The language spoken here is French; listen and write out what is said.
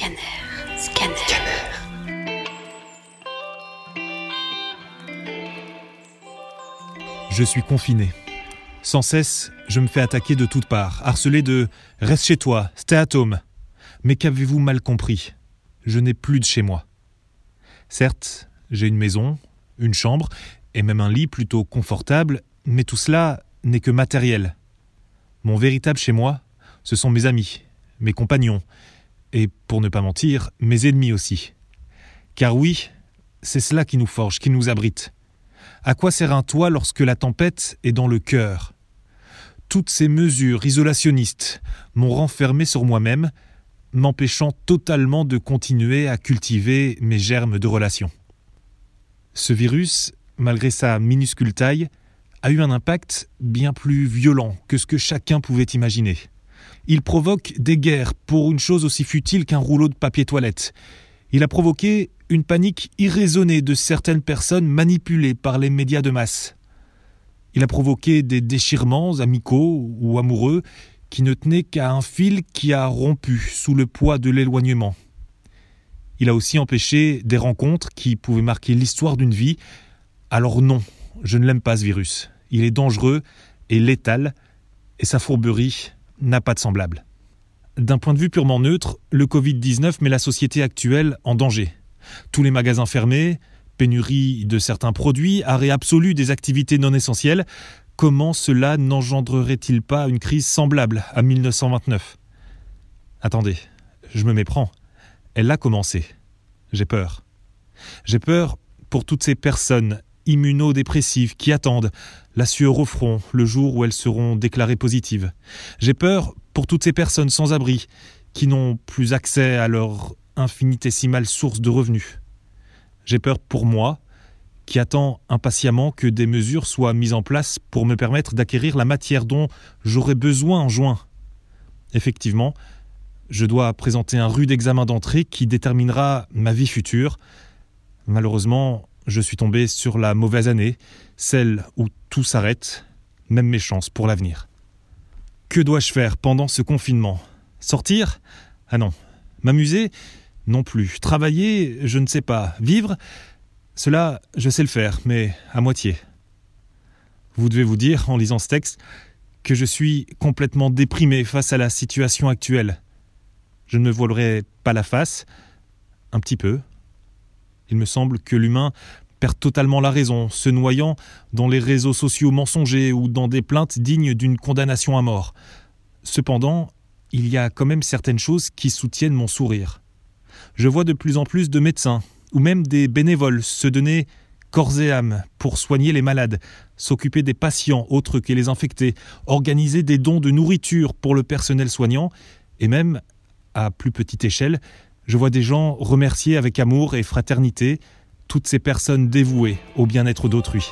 Scanner. Scanner. Je suis confiné. Sans cesse, je me fais attaquer de toutes parts, harcelé de Reste chez toi, stay at home. Mais qu'avez-vous mal compris? Je n'ai plus de chez moi. Certes, j'ai une maison, une chambre, et même un lit plutôt confortable, mais tout cela n'est que matériel. Mon véritable chez moi, ce sont mes amis, mes compagnons, et pour ne pas mentir, mes ennemis aussi. Car oui, c'est cela qui nous forge, qui nous abrite. À quoi sert un toit lorsque la tempête est dans le cœur? Toutes ces mesures isolationnistes m'ont renfermé sur moi-même, m'empêchant totalement de continuer à cultiver mes germes de relations. Ce virus, malgré sa minuscule taille, a eu un impact bien plus violent que ce que chacun pouvait imaginer. Il provoque des guerres pour une chose aussi futile qu'un rouleau de papier toilette. Il a provoqué une panique irraisonnée de certaines personnes manipulées par les médias de masse. Il a provoqué des déchirements amicaux ou amoureux qui ne tenaient qu'à un fil qui a rompu sous le poids de l'éloignement. Il a aussi empêché des rencontres qui pouvaient marquer l'histoire d'une vie. Alors non, je ne l'aime pas ce virus. Il est dangereux et létal, et sa fourberie n'a pas de semblable. D'un point de vue purement neutre, le Covid-19 met la société actuelle en danger. Tous les magasins fermés, pénurie de certains produits, arrêt absolu des activités non essentielles, comment cela n'engendrerait-il pas une crise semblable à 1929 Attendez, je me méprends. Elle a commencé. J'ai peur. J'ai peur pour toutes ces personnes immunodépressives qui attendent la sueur au front le jour où elles seront déclarées positives. J'ai peur pour toutes ces personnes sans abri qui n'ont plus accès à leur infinitésimale source de revenus. J'ai peur pour moi, qui attend impatiemment que des mesures soient mises en place pour me permettre d'acquérir la matière dont j'aurai besoin en juin. Effectivement, je dois présenter un rude examen d'entrée qui déterminera ma vie future. Malheureusement, je suis tombé sur la mauvaise année, celle où tout s'arrête, même mes chances pour l'avenir. Que dois-je faire pendant ce confinement? Sortir? Ah non. M'amuser? Non plus. Travailler? Je ne sais pas. Vivre? Cela, je sais le faire, mais à moitié. Vous devez vous dire, en lisant ce texte, que je suis complètement déprimé face à la situation actuelle. Je ne me voilerai pas la face, un petit peu, il me semble que l'humain perd totalement la raison, se noyant dans les réseaux sociaux mensongers ou dans des plaintes dignes d'une condamnation à mort. Cependant, il y a quand même certaines choses qui soutiennent mon sourire. Je vois de plus en plus de médecins, ou même des bénévoles, se donner corps et âme pour soigner les malades, s'occuper des patients autres que les infectés, organiser des dons de nourriture pour le personnel soignant, et même, à plus petite échelle, je vois des gens remercier avec amour et fraternité toutes ces personnes dévouées au bien-être d'autrui.